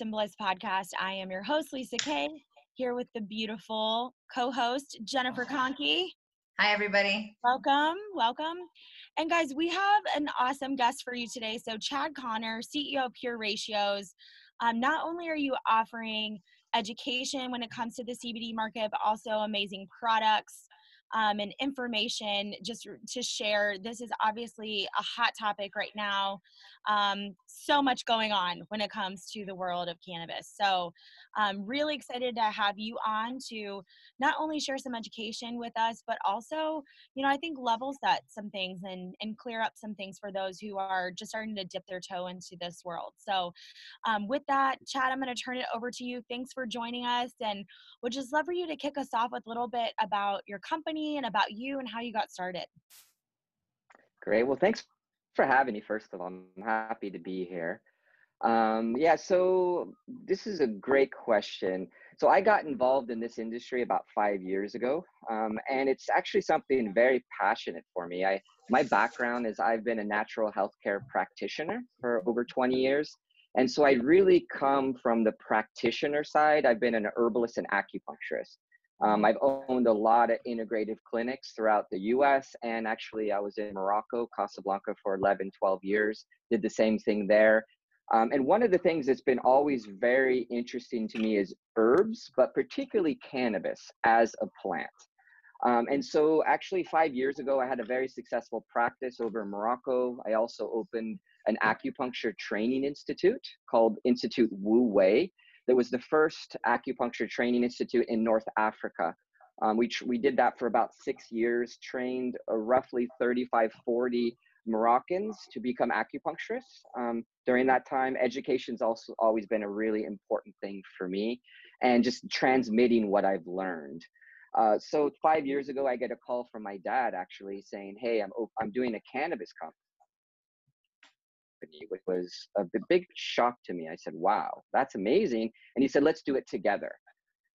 and Bliss podcast. I am your host, Lisa Kay, here with the beautiful co host, Jennifer Conkey. Hi, everybody. Welcome, welcome. And guys, we have an awesome guest for you today. So, Chad Connor, CEO of Pure Ratios. Um, not only are you offering education when it comes to the CBD market, but also amazing products um, and information just to share. This is obviously a hot topic right now. Um, so much going on when it comes to the world of cannabis. So I'm really excited to have you on to not only share some education with us, but also, you know, I think level set some things and, and clear up some things for those who are just starting to dip their toe into this world. So um, with that, Chad, I'm going to turn it over to you. Thanks for joining us and would just love for you to kick us off with a little bit about your company and about you and how you got started. Great. Well, thanks for having me, first of all. I'm happy to be here. Um, yeah, so this is a great question. So I got involved in this industry about five years ago, um, and it's actually something very passionate for me. I my background is I've been a natural healthcare practitioner for over 20 years, and so I really come from the practitioner side. I've been an herbalist and acupuncturist. Um, I've owned a lot of integrative clinics throughout the US, and actually, I was in Morocco, Casablanca, for 11, 12 years, did the same thing there. Um, and one of the things that's been always very interesting to me is herbs, but particularly cannabis as a plant. Um, and so, actually, five years ago, I had a very successful practice over in Morocco. I also opened an acupuncture training institute called Institute Wu Wei. That was the first acupuncture training institute in North Africa. Um, we, we did that for about six years, trained uh, roughly 35, 40 Moroccans to become acupuncturists. Um, during that time, education's also always been a really important thing for me, and just transmitting what I've learned. Uh, so five years ago, I get a call from my dad actually saying, "Hey, I'm I'm doing a cannabis company." which was a big shock to me. I said, "Wow, that's amazing!" And he said, "Let's do it together."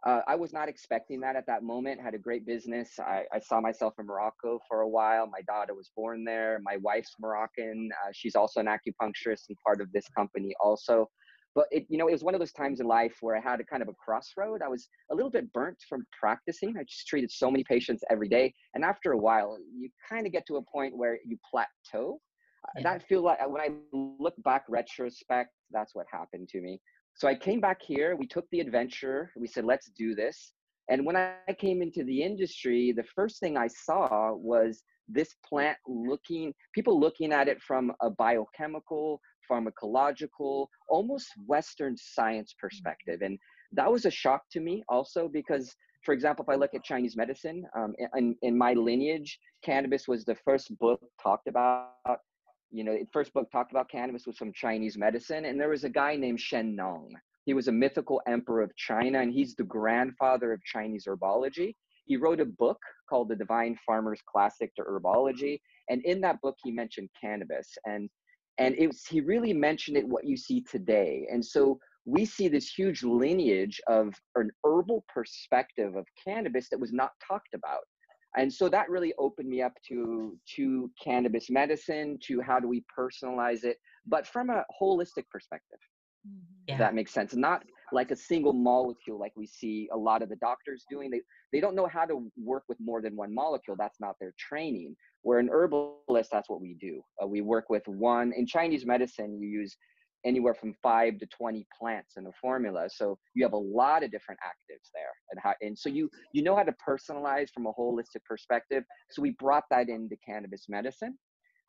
Uh, I was not expecting that at that moment. Had a great business. I, I, saw myself in Morocco for a while. My daughter was born there. My wife's Moroccan. Uh, she's also an acupuncturist and part of this company also. But it, you know, it was one of those times in life where I had a kind of a crossroad. I was a little bit burnt from practicing. I just treated so many patients every day, and after a while, you kind of get to a point where you plateau. Yeah. That feel like when I look back retrospect, that's what happened to me. So I came back here. We took the adventure. We said, let's do this. And when I came into the industry, the first thing I saw was this plant looking, people looking at it from a biochemical, pharmacological, almost Western science perspective. And that was a shock to me also because, for example, if I look at Chinese medicine, um, in, in my lineage, cannabis was the first book talked about you know, the first book talked about cannabis with some Chinese medicine, and there was a guy named Shen Nong. He was a mythical emperor of China, and he's the grandfather of Chinese herbology. He wrote a book called The Divine Farmer's Classic to Herbology, and in that book he mentioned cannabis, and and it was, he really mentioned it what you see today. And so we see this huge lineage of an herbal perspective of cannabis that was not talked about and so that really opened me up to to cannabis medicine to how do we personalize it but from a holistic perspective. Mm-hmm. yeah. that makes sense. Not like a single molecule like we see a lot of the doctors doing. They they don't know how to work with more than one molecule. That's not their training. Where an herbalist. That's what we do. Uh, we work with one in chinese medicine you use anywhere from five to 20 plants in a formula. So you have a lot of different actives there. And, how, and so you, you know how to personalize from a holistic perspective. So we brought that into cannabis medicine.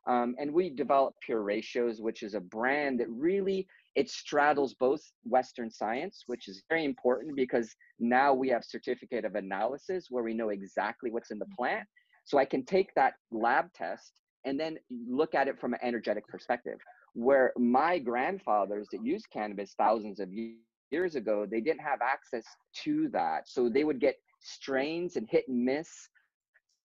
Um, and we developed Pure Ratios, which is a brand that really it straddles both Western science, which is very important because now we have certificate of analysis where we know exactly what's in the plant. So I can take that lab test and then look at it from an energetic perspective where my grandfathers that used cannabis thousands of years ago they didn't have access to that. So they would get strains and hit and miss.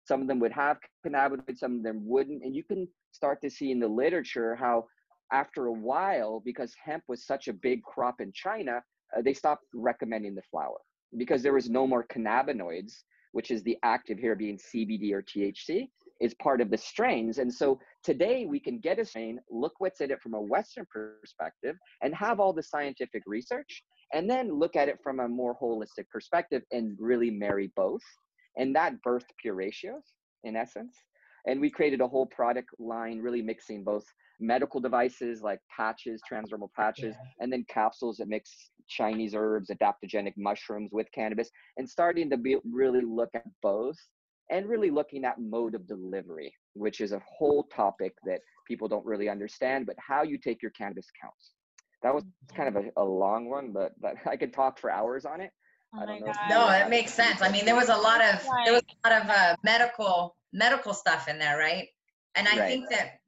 Some of them would have cannabinoids some of them wouldn't. And you can start to see in the literature how after a while because hemp was such a big crop in china uh, they stopped recommending the flower because there was no more cannabinoids which is the active here being cbd or thc is part of the strains. And so today we can get a strain, look what's in it from a Western perspective, and have all the scientific research, and then look at it from a more holistic perspective and really marry both. And that birthed Pure Ratios in essence. And we created a whole product line really mixing both medical devices like patches, transdermal patches, yeah. and then capsules that mix Chinese herbs, adaptogenic mushrooms with cannabis, and starting to be, really look at both and really looking at mode of delivery, which is a whole topic that people don't really understand, but how you take your cannabis counts. That was kind of a, a long one, but, but I could talk for hours on it. Oh my God. No, it makes sense. I mean, there was a lot of there was a lot of uh, medical medical stuff in there, right? And I right. think that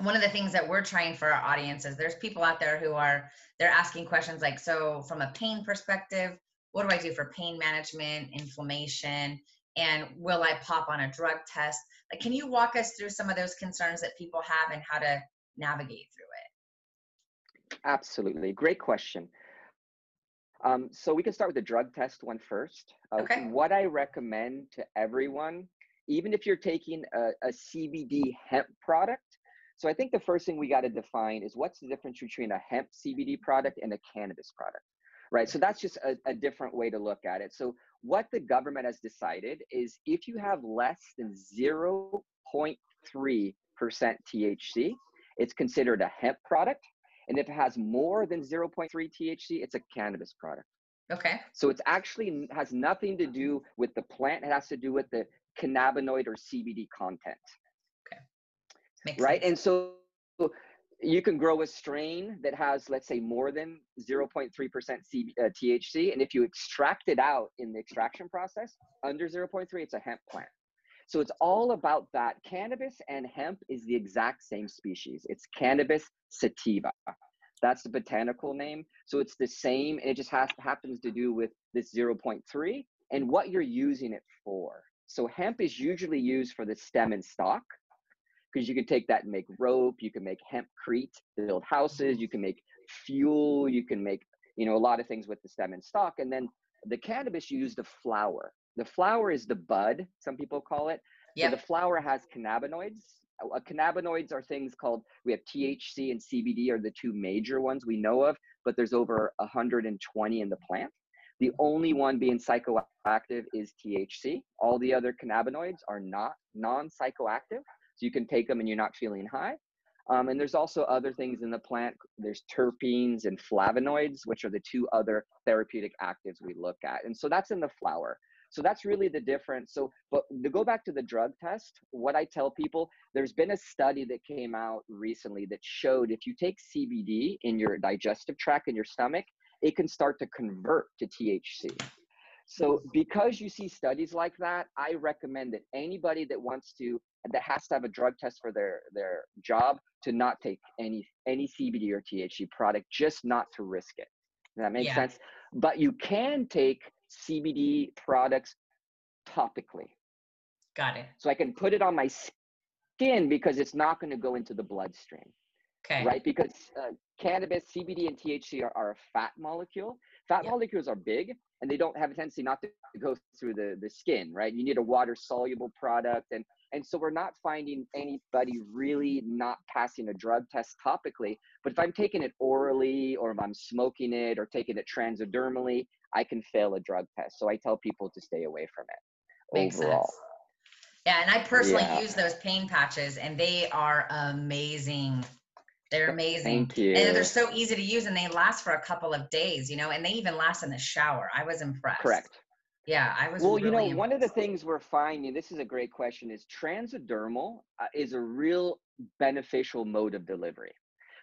one of the things that we're trying for our audience is there's people out there who are they're asking questions like, so from a pain perspective, what do I do for pain management, inflammation, and will I pop on a drug test? Like, can you walk us through some of those concerns that people have and how to navigate through it? Absolutely, great question. Um, so we can start with the drug test one first. Uh, okay. What I recommend to everyone, even if you're taking a, a CBD hemp product, so I think the first thing we got to define is what's the difference between a hemp CBD product and a cannabis product, right? So that's just a, a different way to look at it. So what the government has decided is if you have less than 0.3% THC, it's considered a hemp product. And if it has more than 0.3 THC, it's a cannabis product. Okay. So it's actually has nothing to do with the plant. It has to do with the cannabinoid or CBD content. Okay. Makes right. Sense. And so you can grow a strain that has, let's say, more than 0.3% C, uh, THC. And if you extract it out in the extraction process under 0.3, it's a hemp plant. So it's all about that. Cannabis and hemp is the exact same species. It's cannabis sativa. That's the botanical name. So it's the same. and It just has, happens to do with this 0.3 and what you're using it for. So hemp is usually used for the stem and stalk because you can take that and make rope, you can make hempcrete to build houses, you can make fuel, you can make, you know, a lot of things with the stem and stalk. And then the cannabis, you use the flower. The flower is the bud, some people call it. Yep. So the flower has cannabinoids. Uh, cannabinoids are things called, we have THC and CBD are the two major ones we know of, but there's over 120 in the plant. The only one being psychoactive is THC. All the other cannabinoids are not non-psychoactive. You can take them and you're not feeling high. Um, and there's also other things in the plant. There's terpenes and flavonoids, which are the two other therapeutic actives we look at. And so that's in the flower. So that's really the difference. So, but to go back to the drug test, what I tell people, there's been a study that came out recently that showed if you take CBD in your digestive tract in your stomach, it can start to convert to THC. So because you see studies like that, I recommend that anybody that wants to that has to have a drug test for their their job to not take any any CBD or THC product, just not to risk it. Does that make yeah. sense? But you can take CBD products topically. Got it. So I can put it on my skin because it's not going to go into the bloodstream. Okay. Right? Because uh, cannabis, CBD, and THC are, are a fat molecule. Fat yep. molecules are big and they don't have a tendency not to go through the, the skin, right? You need a water soluble product. And, and so we're not finding anybody really not passing a drug test topically. But if I'm taking it orally or if I'm smoking it or taking it transdermally, I can fail a drug test. So I tell people to stay away from it Makes overall. Sense. Yeah, and I personally yeah. use those pain patches and they are amazing. They're amazing. Thank you. And they're so easy to use and they last for a couple of days, you know, and they even last in the shower. I was impressed. Correct. Yeah, I was. Well, really you know, impressed. one of the things we're finding, this is a great question, is transdermal uh, is a real beneficial mode of delivery.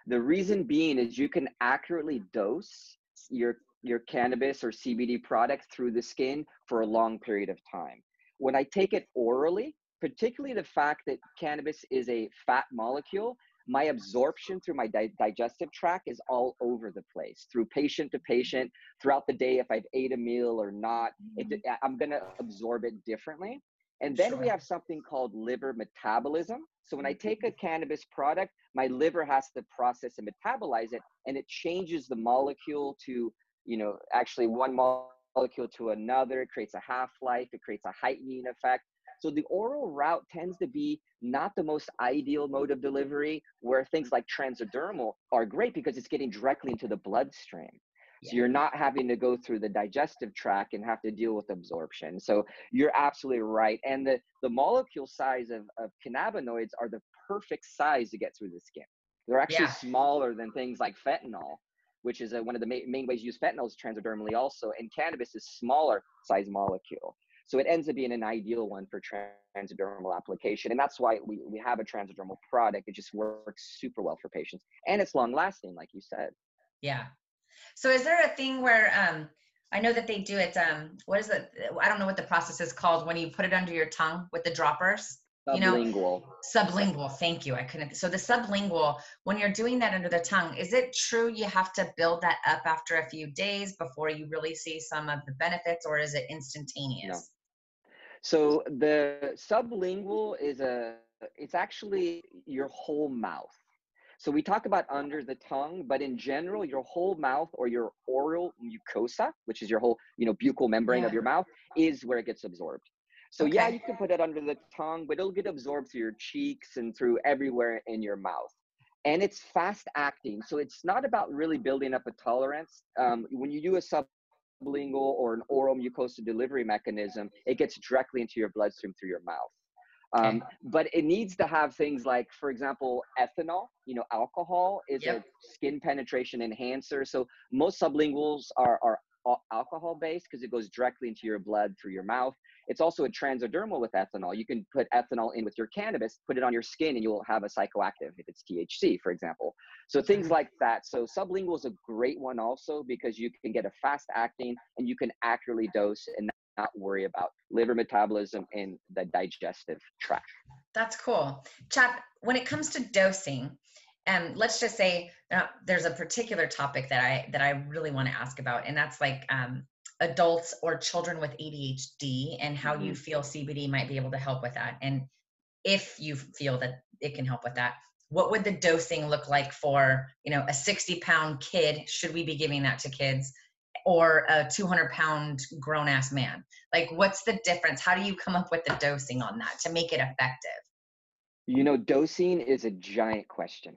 The reason being is you can accurately dose your your cannabis or CBD product through the skin for a long period of time. When I take it orally, particularly the fact that cannabis is a fat molecule, my absorption through my di- digestive tract is all over the place through patient to patient throughout the day if i've ate a meal or not mm-hmm. it, i'm going to absorb it differently and then sure. we have something called liver metabolism so when i take a cannabis product my liver has to process and metabolize it and it changes the molecule to you know actually one molecule to another it creates a half life it creates a heightening effect So the oral route tends to be not the most ideal mode of delivery, where things mm-hmm. like transdermal are great because it's getting directly into the bloodstream. So you're not having to go through the digestive tract and have to deal with absorption. So you're absolutely right. And the, the molecule size of, of cannabinoids are the perfect size to get through the skin. They're actually yeah. smaller than things like fentanyl, which is a, one of the main, main ways you use fentanyl is transdermally also. And cannabis is smaller size molecule. So it ends up being an ideal one for transdermal application. And that's why we, we have a transdermal product. It just works super well for patients. And it's long lasting, like you said. Yeah. So is there a thing where um I know that they do it um what is it I don't know what the process is called when you put it under your tongue with the droppers. Sublingual. You know, sublingual. Thank you. I couldn't. So the sublingual, when you're doing that under the tongue, is it true you have to build that up after a few days before you really see some of the benefits, or is it instantaneous? So the sublingual is a. It's actually your whole mouth. So we talk about under the tongue, but in general, your whole mouth or your oral mucosa, which is your whole, you know, buccal membrane yeah. of your mouth, is where it gets absorbed. So okay. yeah, you can put it under the tongue, but it'll get absorbed through your cheeks and through everywhere in your mouth. And it's fast acting, so it's not about really building up a tolerance. Um, when you do a sublingual or an oral mucosa delivery mechanism, it gets directly into your bloodstream through your mouth. Um, but it needs to have things like, for example, ethanol. You know, alcohol is yep. a skin penetration enhancer. So most sublinguals are, are alcohol based because it goes directly into your blood through your mouth. It's also a transdermal with ethanol. You can put ethanol in with your cannabis, put it on your skin, and you'll have a psychoactive if it's THC, for example. So things mm-hmm. like that. So sublingual is a great one also because you can get a fast acting and you can accurately dose and not worry about liver metabolism and the digestive tract. That's cool. Chad, when it comes to dosing, um, let's just say uh, there's a particular topic that I that I really want to ask about, and that's like um, adults or children with ADHD and how mm-hmm. you feel CBD might be able to help with that, and if you feel that it can help with that. What would the dosing look like for, you know, a 60 pound kid? Should we be giving that to kids? or a 200 pound grown ass man? Like, what's the difference? How do you come up with the dosing on that to make it effective? You know, dosing is a giant question.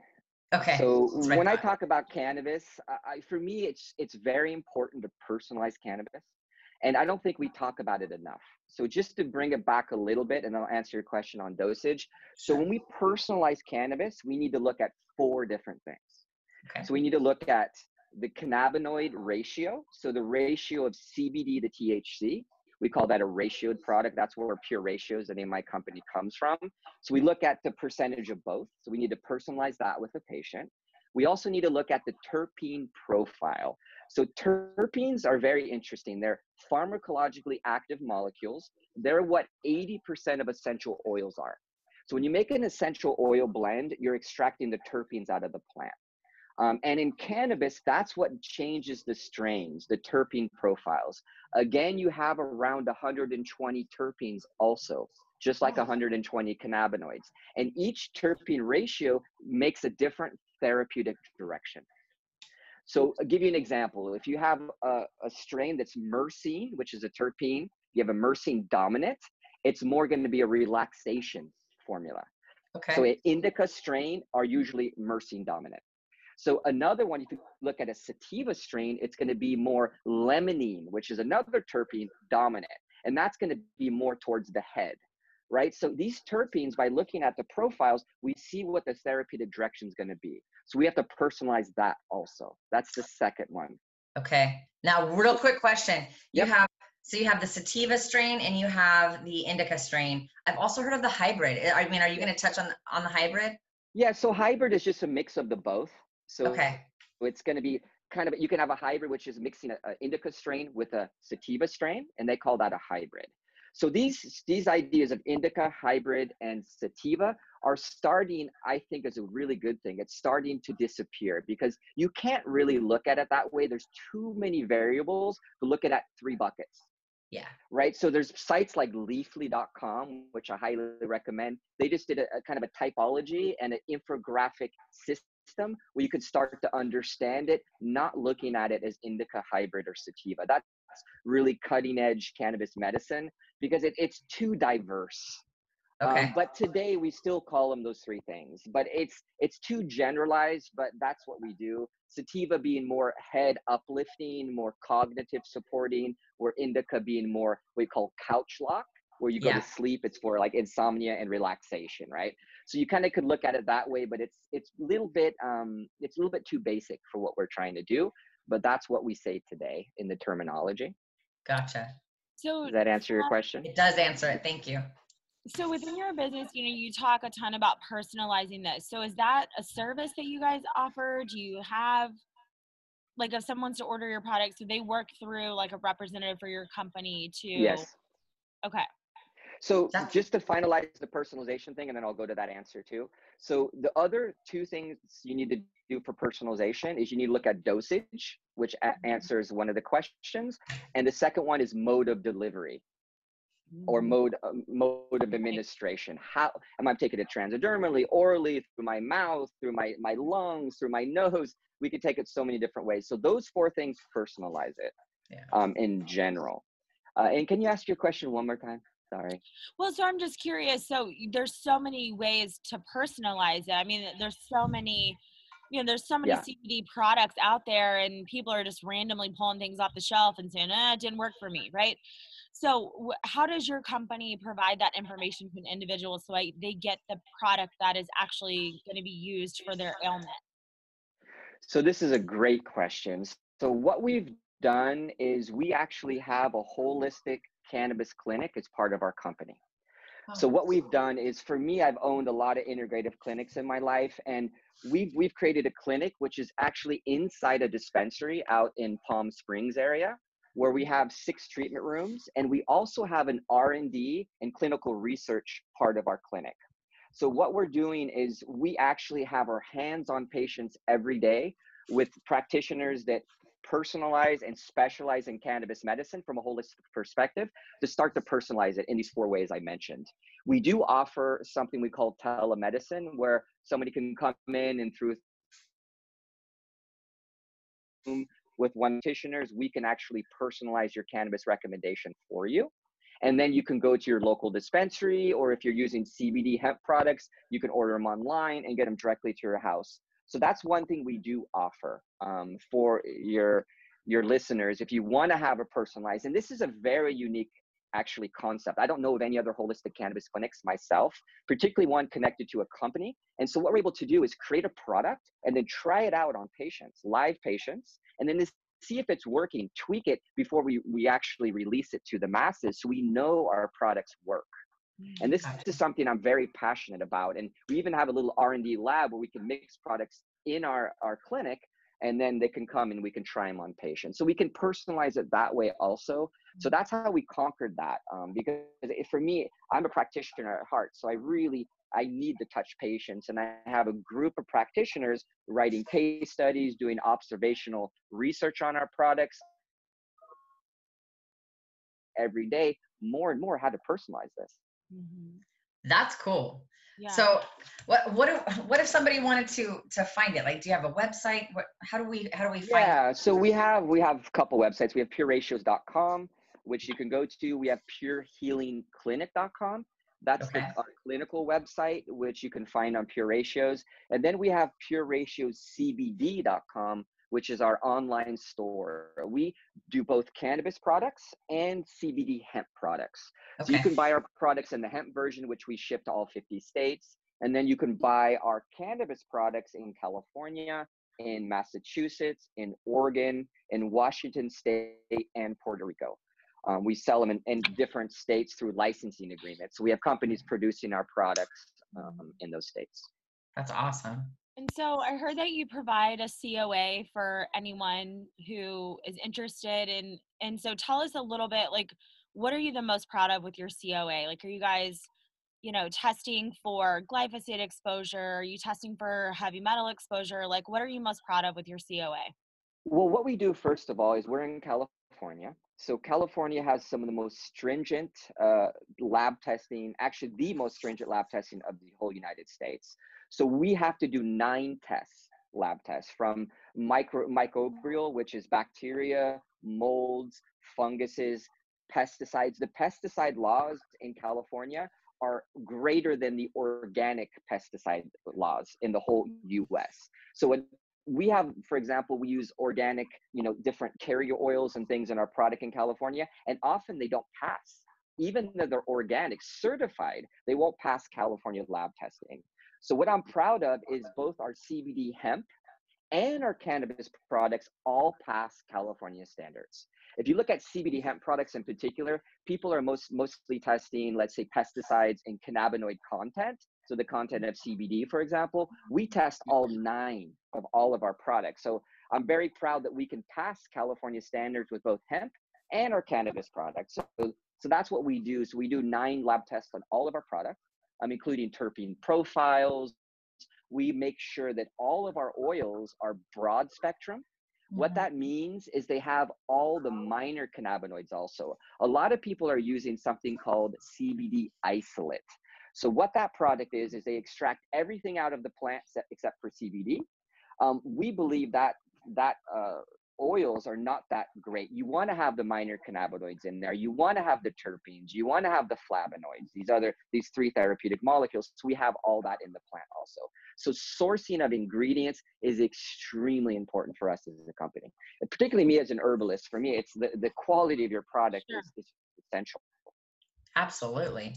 Okay. So when I talk about cannabis, I, for me, it's it's very important to personalize cannabis, and I don't think we talk about it enough. So just to bring it back a little bit, and I'll answer your question on dosage. So when we personalize cannabis, we need to look at four different things. Okay. So we need to look at the cannabinoid ratio. So the ratio of CBD to THC, we call that a ratioed product. That's where Pure Ratios, the name my company, comes from. So we look at the percentage of both. So we need to personalize that with the patient. We also need to look at the terpene profile. So terpenes are very interesting. They're pharmacologically active molecules. They're what 80% of essential oils are. So when you make an essential oil blend, you're extracting the terpenes out of the plant. Um, and in cannabis, that's what changes the strains, the terpene profiles. Again, you have around 120 terpenes also, just like 120 cannabinoids. And each terpene ratio makes a different therapeutic direction. So I'll give you an example. If you have a, a strain that's myrcene, which is a terpene, you have a myrcene dominant, it's more going to be a relaxation formula. Okay. So indica strain are usually myrcene dominant. So another one, if you look at a sativa strain, it's going to be more limonene, which is another terpene dominant, and that's going to be more towards the head, right? So these terpenes, by looking at the profiles, we see what the therapeutic direction is going to be. So we have to personalize that also. That's the second one. Okay. Now, real quick question. You yep. have so you have the sativa strain and you have the indica strain. I've also heard of the hybrid. I mean, are you going to touch on on the hybrid? Yeah, so hybrid is just a mix of the both. So okay. it's going to be kind of, you can have a hybrid, which is mixing an indica strain with a sativa strain, and they call that a hybrid. So these, these ideas of indica, hybrid, and sativa are starting, I think, is a really good thing. It's starting to disappear because you can't really look at it that way. There's too many variables to look at at three buckets. Yeah. Right. So there's sites like leafly.com, which I highly recommend. They just did a, a kind of a typology and an infographic system system where you could start to understand it, not looking at it as indica, hybrid, or sativa. That's really cutting edge cannabis medicine because it, it's too diverse. Um, Okay. Um, but today we still call them those three things. But it's it's too generalized. But that's what we do. Sativa being more head uplifting, more cognitive supporting, where indica being more we call couch lock, where you go Yeah. to sleep. It's for like insomnia and relaxation, right? So you kind of could look at it that way. But it's it's a little bit um it's a little bit too basic for what we're trying to do. But that's what we say today in the terminology. Gotcha. So Does that answer your question? It does answer it. Thank you. so within your business, you know, you talk a ton about personalizing this. So is that a service that you guys offer? Do you have like if someone's to order your products, do they work through like a representative for your company to Yes. Okay. So That's- just to finalize the personalization thing, and then I'll go to that answer too. So the other two things you need to do for personalization is you need to look at dosage, which a- answers one of the questions, and the second one is mode of delivery or mode um, mode of administration. How am I taking it transdermally, orally, through my mouth, through my my lungs, through my nose? We could take it so many different ways. So those four things personalize it Yeah. um, in general. Uh, and can you ask your question one more time? Sorry. Well, so I'm just curious. So there's so many ways to personalize it. I mean, there's so many, you know, there's so many Yeah. CBD products out there, and people are just randomly pulling things off the shelf and saying, "Eh, it didn't work for me," right? So, how does your company provide that information to an individual so I, they get the product that is actually going to be used for their ailment? So this is a great question. So what we've done is we actually have a holistic cannabis clinic as part of our company. So what we've done is for me, I've owned a lot of integrative clinics in my life, and we've we've created a clinic which is actually inside a dispensary out in Palm Springs area, where we have six treatment rooms, and we also have an R and D and clinical research part of our clinic. So what we're doing is we actually have our hands on patients every day with practitioners that personalize and specialize in cannabis medicine from a holistic perspective to start to personalize it in these four ways I mentioned. We do offer something we call telemedicine where somebody can come in and through with one practitioners, we can actually personalize your cannabis recommendation for you. And then you can go to your local dispensary, or if you're using CBD hemp products, you can order them online and get them directly to your house. So that's one thing we do offer um, for your your listeners. If you want to have a personalized, and this is a very unique actually concept. I don't know of any other holistic cannabis clinics myself, particularly one connected to a company. And so what we're able to do is create a product and then try it out on patients, live patients, and then this see if it's working, tweak it before we, we actually release it to the masses so we know our products work. And this is something I'm very passionate about. And we even have a little R&D lab where we can mix products in our, our clinic and then they can come and we can try them on patients. So we can personalize it that way also. So that's how we conquered that. Um, because it, for me, I'm a practitioner at heart. So I really, I need to touch patients and I have a group of practitioners writing case studies, doing observational research on our products every day, more and more how to personalize this. Mhm. That's cool. Yeah. So what what if what if somebody wanted to to find it? Like do you have a website? What how do we how do we find it? Yeah, so we have we have a couple websites. We have pureratios.com, which you can go to. We have purehealingclinic.com. That's Okay. the our clinical website, which you can find on Pure Ratios. And then we have pureratioscbd.com, which is our online store. We do both cannabis products and CBD hemp products. So you can buy our products in the hemp version, which we ship to all 50 states. And then you can buy our cannabis products in California, in Massachusetts, in Oregon, in Washington State, and Puerto Rico. Um, we sell them in, in different states through licensing agreements. So we have companies producing our products um, in those states. That's awesome. And so I heard that you provide a COA for anyone who is interested in and so tell us a little bit like what are you the most proud of with your COA? Like are you guys you know testing for glyphosate exposure? Are you testing for heavy metal exposure? Like what are you most proud of with your COA? Well, what we do first of all is we're in California. So California has some of the most stringent uh, lab testing, actually the most stringent lab testing of the whole United States. So we have to do nine tests lab tests from micro microbial, which is bacteria, molds, funguses, pesticides. The pesticide laws in California are greater than the organic pesticide laws in the whole US. So what we have, for example, we use organic, you know, different carrier oils and things in our product in California, and often they don't pass. Even though they're organic, certified, they won't pass California lab testing. So what I'm proud of is both our CBD hemp and our cannabis products all pass California standards. If you look at CBD hemp products in particular, people are most mostly testing, let's say, pesticides and cannabinoid content. So the content of CBD, for example, we test all nine of all of our products. So I'm very proud that we can pass California standards with both hemp and our cannabis products. So, so that's what we do. So we do nine lab tests on all of our products, um, including terpene profiles, we make sure that all of our oils are broad spectrum. What mm-hmm. that means is they have all the minor cannabinoids also. A lot of people are using something called CBD isolate. So what that product is is they extract everything out of the plant except for CBD. Um, we believe that that uh, oils are not that great. You want to have the minor cannabinoids in there. You want to have the terpenes. You want to have the flavonoids. These other these three therapeutic molecules. So we have all that in the plant also. So sourcing of ingredients is extremely important for us as a company, and particularly me as an herbalist. For me, it's the, the quality of your product sure. is, is essential. Absolutely.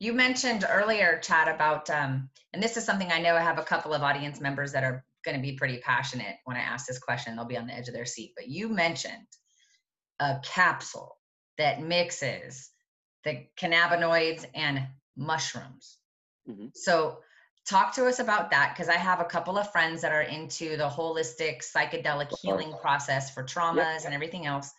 You mentioned earlier, Chad, about, um, and this is something I know I have a couple of audience members that are going to be pretty passionate when I ask this question. They'll be on the edge of their seat. But you mentioned a capsule that mixes the cannabinoids and mushrooms. Mm-hmm. So, talk to us about that because I have a couple of friends that are into the holistic psychedelic healing process for traumas yep. and everything else.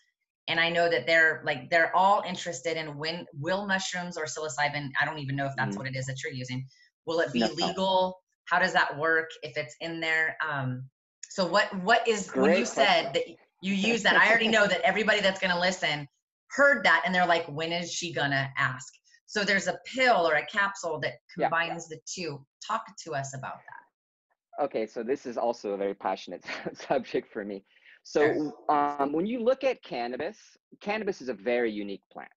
And I know that they're like they're all interested in when will mushrooms or psilocybin. I don't even know if that's mm-hmm. what it is that you're using. Will it be no. legal? How does that work if it's in there? Um, so what what is Great when you said that you use that i already know that everybody that's going to listen heard that and they're like when is she going to ask? So there's a pill or a capsule that combines yeah. the two. Talk to us about that. Okay so this is also a very passionate subject for me. So um, when you look at cannabis cannabis is a very unique plant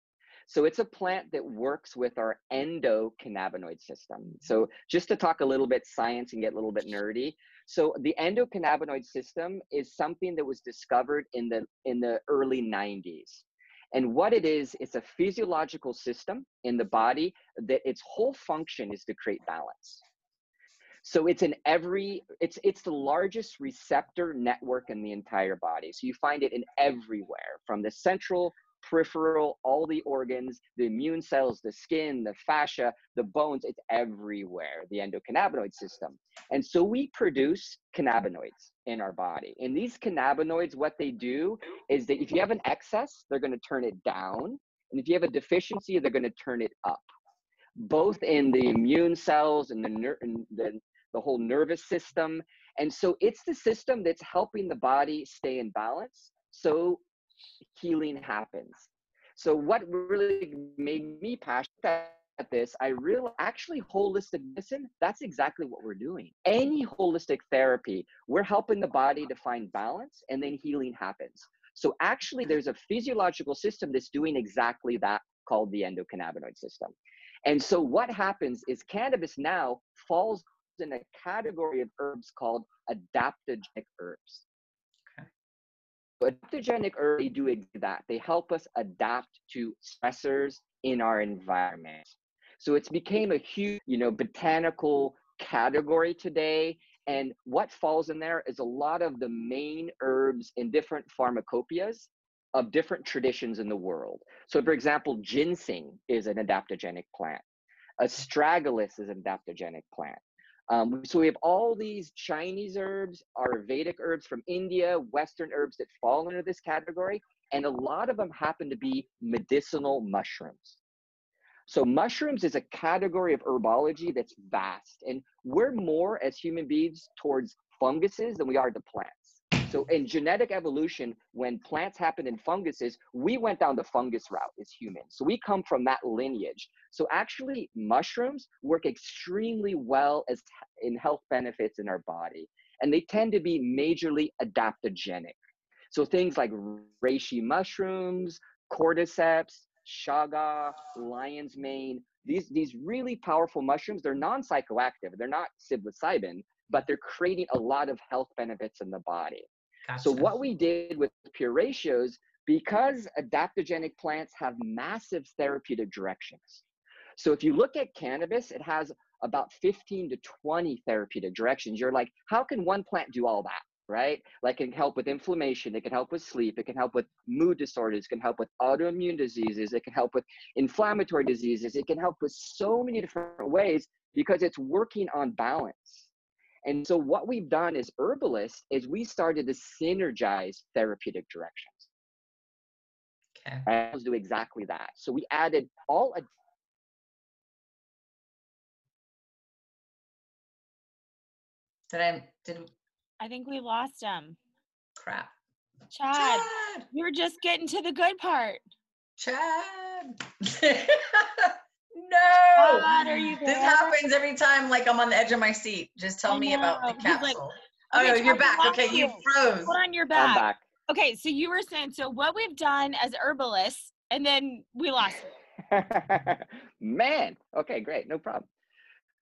so it's a plant that works with our endocannabinoid system. Mm-hmm. So just to talk a little bit science and get a little bit nerdy. So the endocannabinoid system is something that was discovered in the in the early 90s. And what it is, it's a physiological system in the body that its whole function is to create balance. So it's in every, it's it's the largest receptor network in the entire body. So you find it in everywhere, from the central peripheral, all the organs, the immune cells, the skin, the fascia, the bones, it's everywhere, the endocannabinoid system. And so we produce cannabinoids in our body. And these cannabinoids, what they do is that if you have an excess, they're going to turn it down. And if you have a deficiency, they're going to turn it up, both in the immune cells and the, ner- and the, the whole nervous system. And so it's the system that's helping the body stay in balance. So healing happens. So what really made me passionate at this, I really actually holistic medicine, that's exactly what we're doing. Any holistic therapy, we're helping the body to find balance and then healing happens. So actually there's a physiological system that's doing exactly that called the endocannabinoid system. And so what happens is cannabis now falls in a category of herbs called adaptogenic herbs. Adaptogenic herbs do that. They help us adapt to stressors in our environment. So it's became a huge, you know, botanical category today. And what falls in there is a lot of the main herbs in different pharmacopoeias of different traditions in the world. So, for example, ginseng is an adaptogenic plant. Astragalus is an adaptogenic plant. Um, so we have all these Chinese herbs, Ayurvedic herbs from India, Western herbs that fall under this category, and a lot of them happen to be medicinal mushrooms. So mushrooms is a category of herbology that's vast, and we're more as human beings towards funguses than we are to plants. So in genetic evolution, when plants happened in funguses, we went down the fungus route as humans. So we come from that lineage. So actually, mushrooms work extremely well as in health benefits in our body. and they tend to be majorly adaptogenic. So things like reishi mushrooms, cordyceps, chaga, lion's mane, these, these really powerful mushrooms, they're non-psychoactive. They're not psilocybin, but they're creating a lot of health benefits in the body. Gotcha. So what we did with pure ratios, because adaptogenic plants have massive therapeutic directions. So if you look at cannabis, it has about 15 to 20 therapeutic directions. You're like, how can one plant do all that? Right? Like it can help with inflammation, it can help with sleep, it can help with mood disorders, it can help with autoimmune diseases, it can help with inflammatory diseases, it can help with so many different ways because it's working on balance. And so what we've done as herbalists is we started to synergize therapeutic directions. Okay. And let's do exactly that. So we added all Did I did I think we lost him. Crap. Chad, Chad, you were just getting to the good part. Chad. no. Oh, Chad, are you there? This happens every time like I'm on the edge of my seat. Just tell me about the capsule. Like, oh, okay, you're back. Okay, you froze. Hold on, you're back. I'm back. Okay, so you were saying so what we've done as herbalists, and then we lost Man, okay, great, no problem.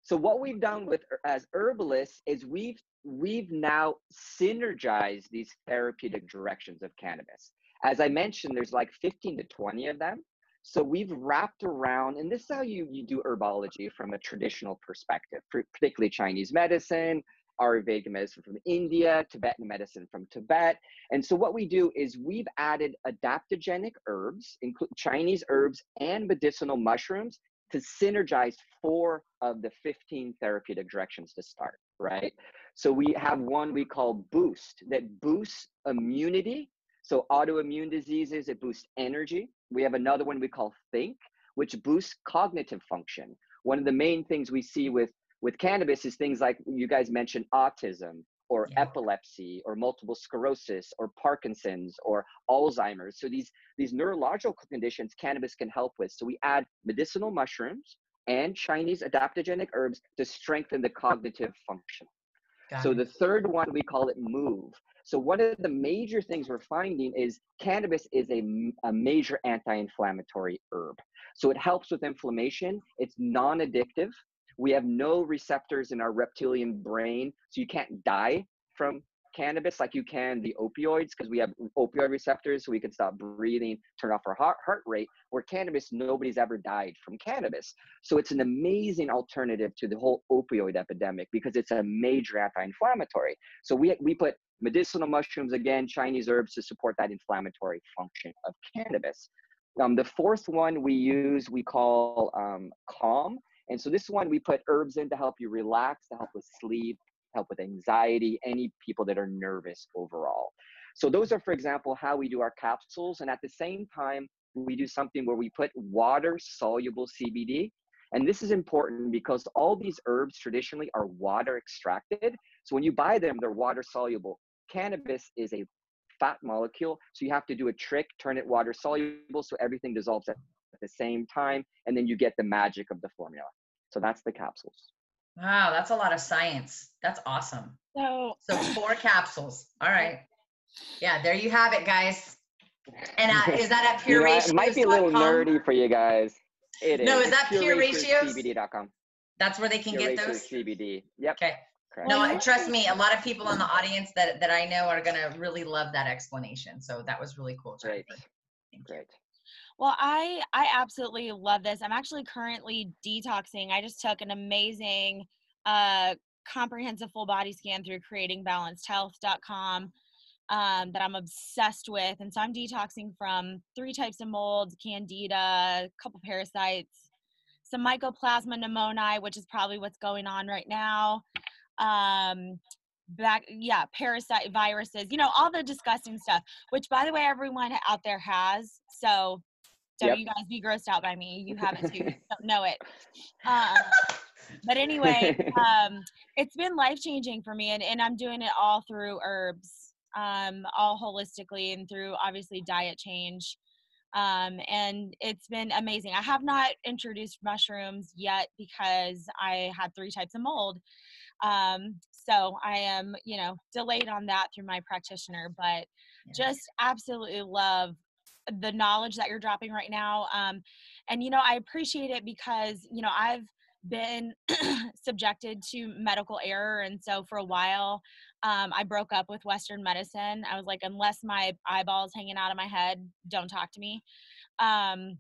So what we've done with as herbalists is we've we've now synergized these therapeutic directions of cannabis. As I mentioned, there's like 15 to 20 of them. So we've wrapped around, and this is how you, you do herbology from a traditional perspective, particularly Chinese medicine, Ayurvedic medicine from India, Tibetan medicine from Tibet. And so what we do is we've added adaptogenic herbs, include Chinese herbs and medicinal mushrooms to synergize four of the 15 therapeutic directions to start, right? So we have one we call boost that boosts immunity. So autoimmune diseases, it boosts energy. We have another one we call think, which boosts cognitive function. One of the main things we see with with cannabis is things like you guys mentioned autism or yeah. epilepsy or multiple sclerosis or Parkinson's or Alzheimer's. So these these neurological conditions cannabis can help with. So we add medicinal mushrooms and Chinese adaptogenic herbs to strengthen the cognitive function. Got so it. the third one we call it move. So one of the major things we're finding is cannabis is a, a major anti-inflammatory herb. So it helps with inflammation. It's non-addictive. We have no receptors in our reptilian brain, so you can't die from cannabis like you can the opioids because we have opioid receptors so we can stop breathing turn off our heart, heart rate where cannabis nobody's ever died from cannabis so it's an amazing alternative to the whole opioid epidemic because it's a major anti-inflammatory so we, we put medicinal mushrooms again chinese herbs to support that inflammatory function of cannabis um, the fourth one we use we call um, calm and so this one we put herbs in to help you relax, to help with sleep, help with anxiety, any people that are nervous overall. So those are, for example, how we do our capsules. And at the same time, we do something where we put water soluble CBD. And this is important because all these herbs traditionally are water extracted. So when you buy them, they're water soluble. Cannabis is a fat molecule. So you have to do a trick, turn it water soluble so everything dissolves at the same time. And then you get the magic of the formula. So that's the capsules. Wow, that's a lot of science. That's awesome. So, so four capsules. All right. Yeah, there you have it, guys. And uh, is that at Pure you know, It might be a little nerdy for you guys. It no, is. is that Pure, Pure Ratios? CBD.com. That's where they can Pure get those. CBD. Yep. Okay. Correct. No, trust me. A lot of people in the audience that that I know are gonna really love that explanation. So that was really cool. Great. Great. Well, I I absolutely love this. I'm actually currently detoxing. I just took an amazing uh comprehensive full body scan through creatingbalancedhealth.com um, that I'm obsessed with. And so I'm detoxing from three types of molds, candida, a couple parasites, some mycoplasma pneumoniae, which is probably what's going on right now. Um, back yeah parasite viruses you know all the disgusting stuff which by the way everyone out there has so don't yep. you guys be grossed out by me. You have it too. don't know it. Um, but anyway, um, it's been life changing for me, and, and I'm doing it all through herbs, um, all holistically, and through obviously diet change. Um, and it's been amazing. I have not introduced mushrooms yet because I had three types of mold. Um, so I am, you know, delayed on that through my practitioner, but just absolutely love the knowledge that you're dropping right now. Um, and you know, I appreciate it because you know I've been subjected to medical error, and so for a while, um, I broke up with Western medicine. I was like, unless my eyeballs hanging out of my head, don't talk to me. Um,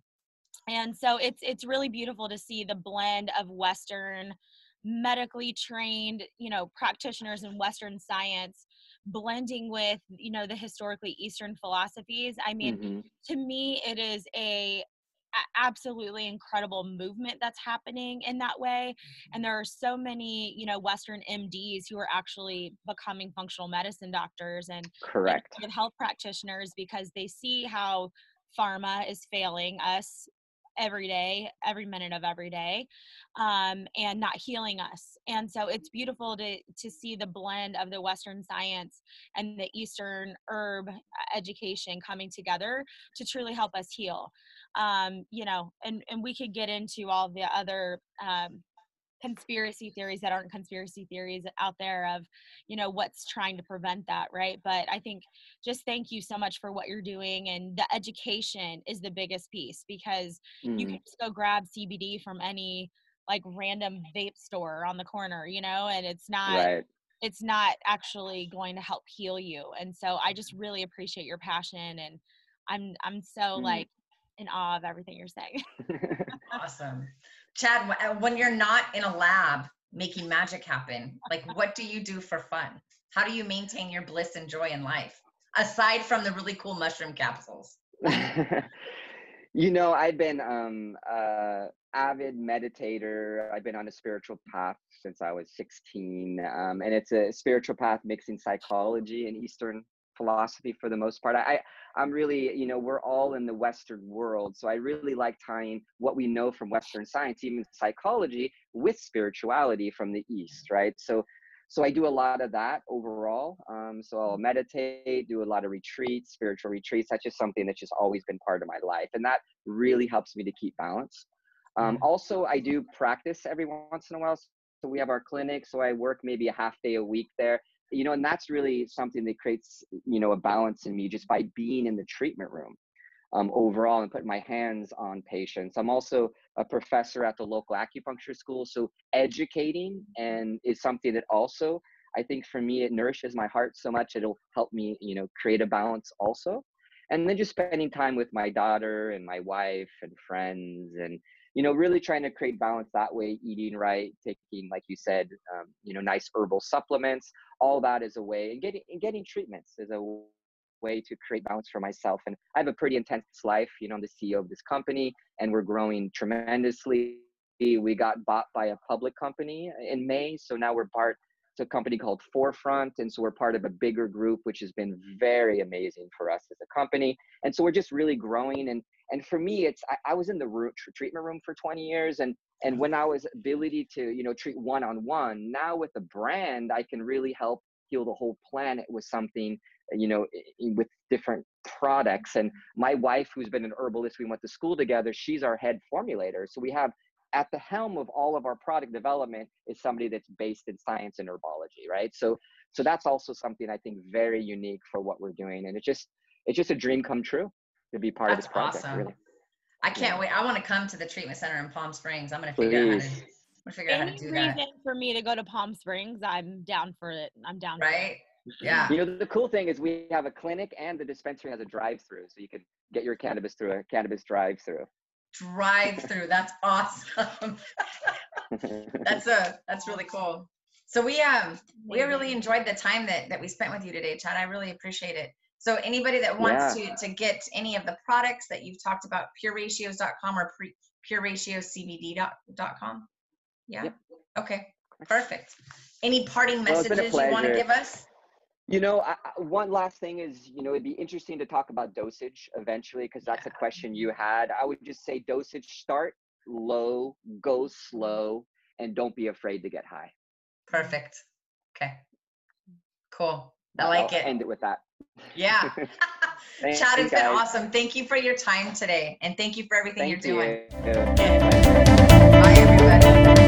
and so it's it's really beautiful to see the blend of Western medically trained you know practitioners in western science blending with you know the historically eastern philosophies i mean mm-hmm. to me it is a absolutely incredible movement that's happening in that way and there are so many you know western mds who are actually becoming functional medicine doctors and correct health practitioners because they see how pharma is failing us every day, every minute of every day, um, and not healing us. And so it's beautiful to to see the blend of the Western science and the Eastern herb education coming together to truly help us heal. Um, you know, and and we could get into all the other um, conspiracy theories that aren't conspiracy theories out there of you know what's trying to prevent that right but i think just thank you so much for what you're doing and the education is the biggest piece because mm. you can just go grab cbd from any like random vape store on the corner you know and it's not right. it's not actually going to help heal you and so i just really appreciate your passion and i'm i'm so mm. like in awe of everything you're saying awesome Chad, uh, when you're not in a lab making magic happen, like what do you do for fun? How do you maintain your bliss and joy in life aside from the really cool mushroom capsules? you know, I've been um uh avid meditator. I've been on a spiritual path since I was 16. Um, and it's a spiritual path mixing psychology and Eastern philosophy for the most part. I, I'm really, you know, we're all in the Western world. So I really like tying what we know from Western science, even psychology, with spirituality from the East, right? So so I do a lot of that overall. Um, so I'll meditate, do a lot of retreats, spiritual retreats. That's just something that's just always been part of my life, and that really helps me to keep balance. Um, mm-hmm. also, I do practice every once in a while. So we have our clinic, so I work maybe a half day a week there you know and that's really something that creates you know a balance in me just by being in the treatment room um, overall and putting my hands on patients. I'm also a professor at the local acupuncture school so educating and is something that also i think for me it nourishes my heart so much it'll help me you know create a balance also. And then just spending time with my daughter and my wife and friends and you know really trying to create balance that way eating right taking like you said um, you know nice herbal supplements all that is a way and getting and getting treatments is a way to create balance for myself and i have a pretty intense life you know i'm the ceo of this company and we're growing tremendously we got bought by a public company in may so now we're part to a company called Forefront. And so we're part of a bigger group, which has been very amazing for us as a company. And so we're just really growing. And and for me, it's I, I was in the root, treatment room for 20 years. And and when I was ability to, you know, treat one on one, now with a brand, I can really help heal the whole planet with something you know with different products and my wife who's been an herbalist we went to school together she's our head formulator so we have at the helm of all of our product development is somebody that's based in science and herbology right so so that's also something i think very unique for what we're doing and it's just it's just a dream come true to be part that's of this project awesome. really i can't yeah. wait i want to come to the treatment center in palm springs i'm going to figure out how to figure Any out how to do reason that. for me to go to Palm Springs, I'm down for it. I'm down. Right. Yeah. You know, the cool thing is we have a clinic and the dispensary has a drive-through, so you can get your cannabis through a cannabis drive-through drive through. That's awesome. that's a that's really cool. So we um we really enjoyed the time that that we spent with you today, Chad. I really appreciate it. So anybody that wants yeah. to to get any of the products that you've talked about, pureratios.com or pre, pureratioscbd.com. Yeah. Yep. Okay. Perfect. Any parting messages well, you want to give us? You know, I, one last thing is, you know, it'd be interesting to talk about dosage eventually because that's a question you had. I would just say dosage start low, go slow, and don't be afraid to get high. Perfect. Okay. Cool. I like I'll it. End it with that. Yeah. Chad, it's been awesome. Thank you for your time today, and thank you for everything thank you're you. doing. Bye, everybody.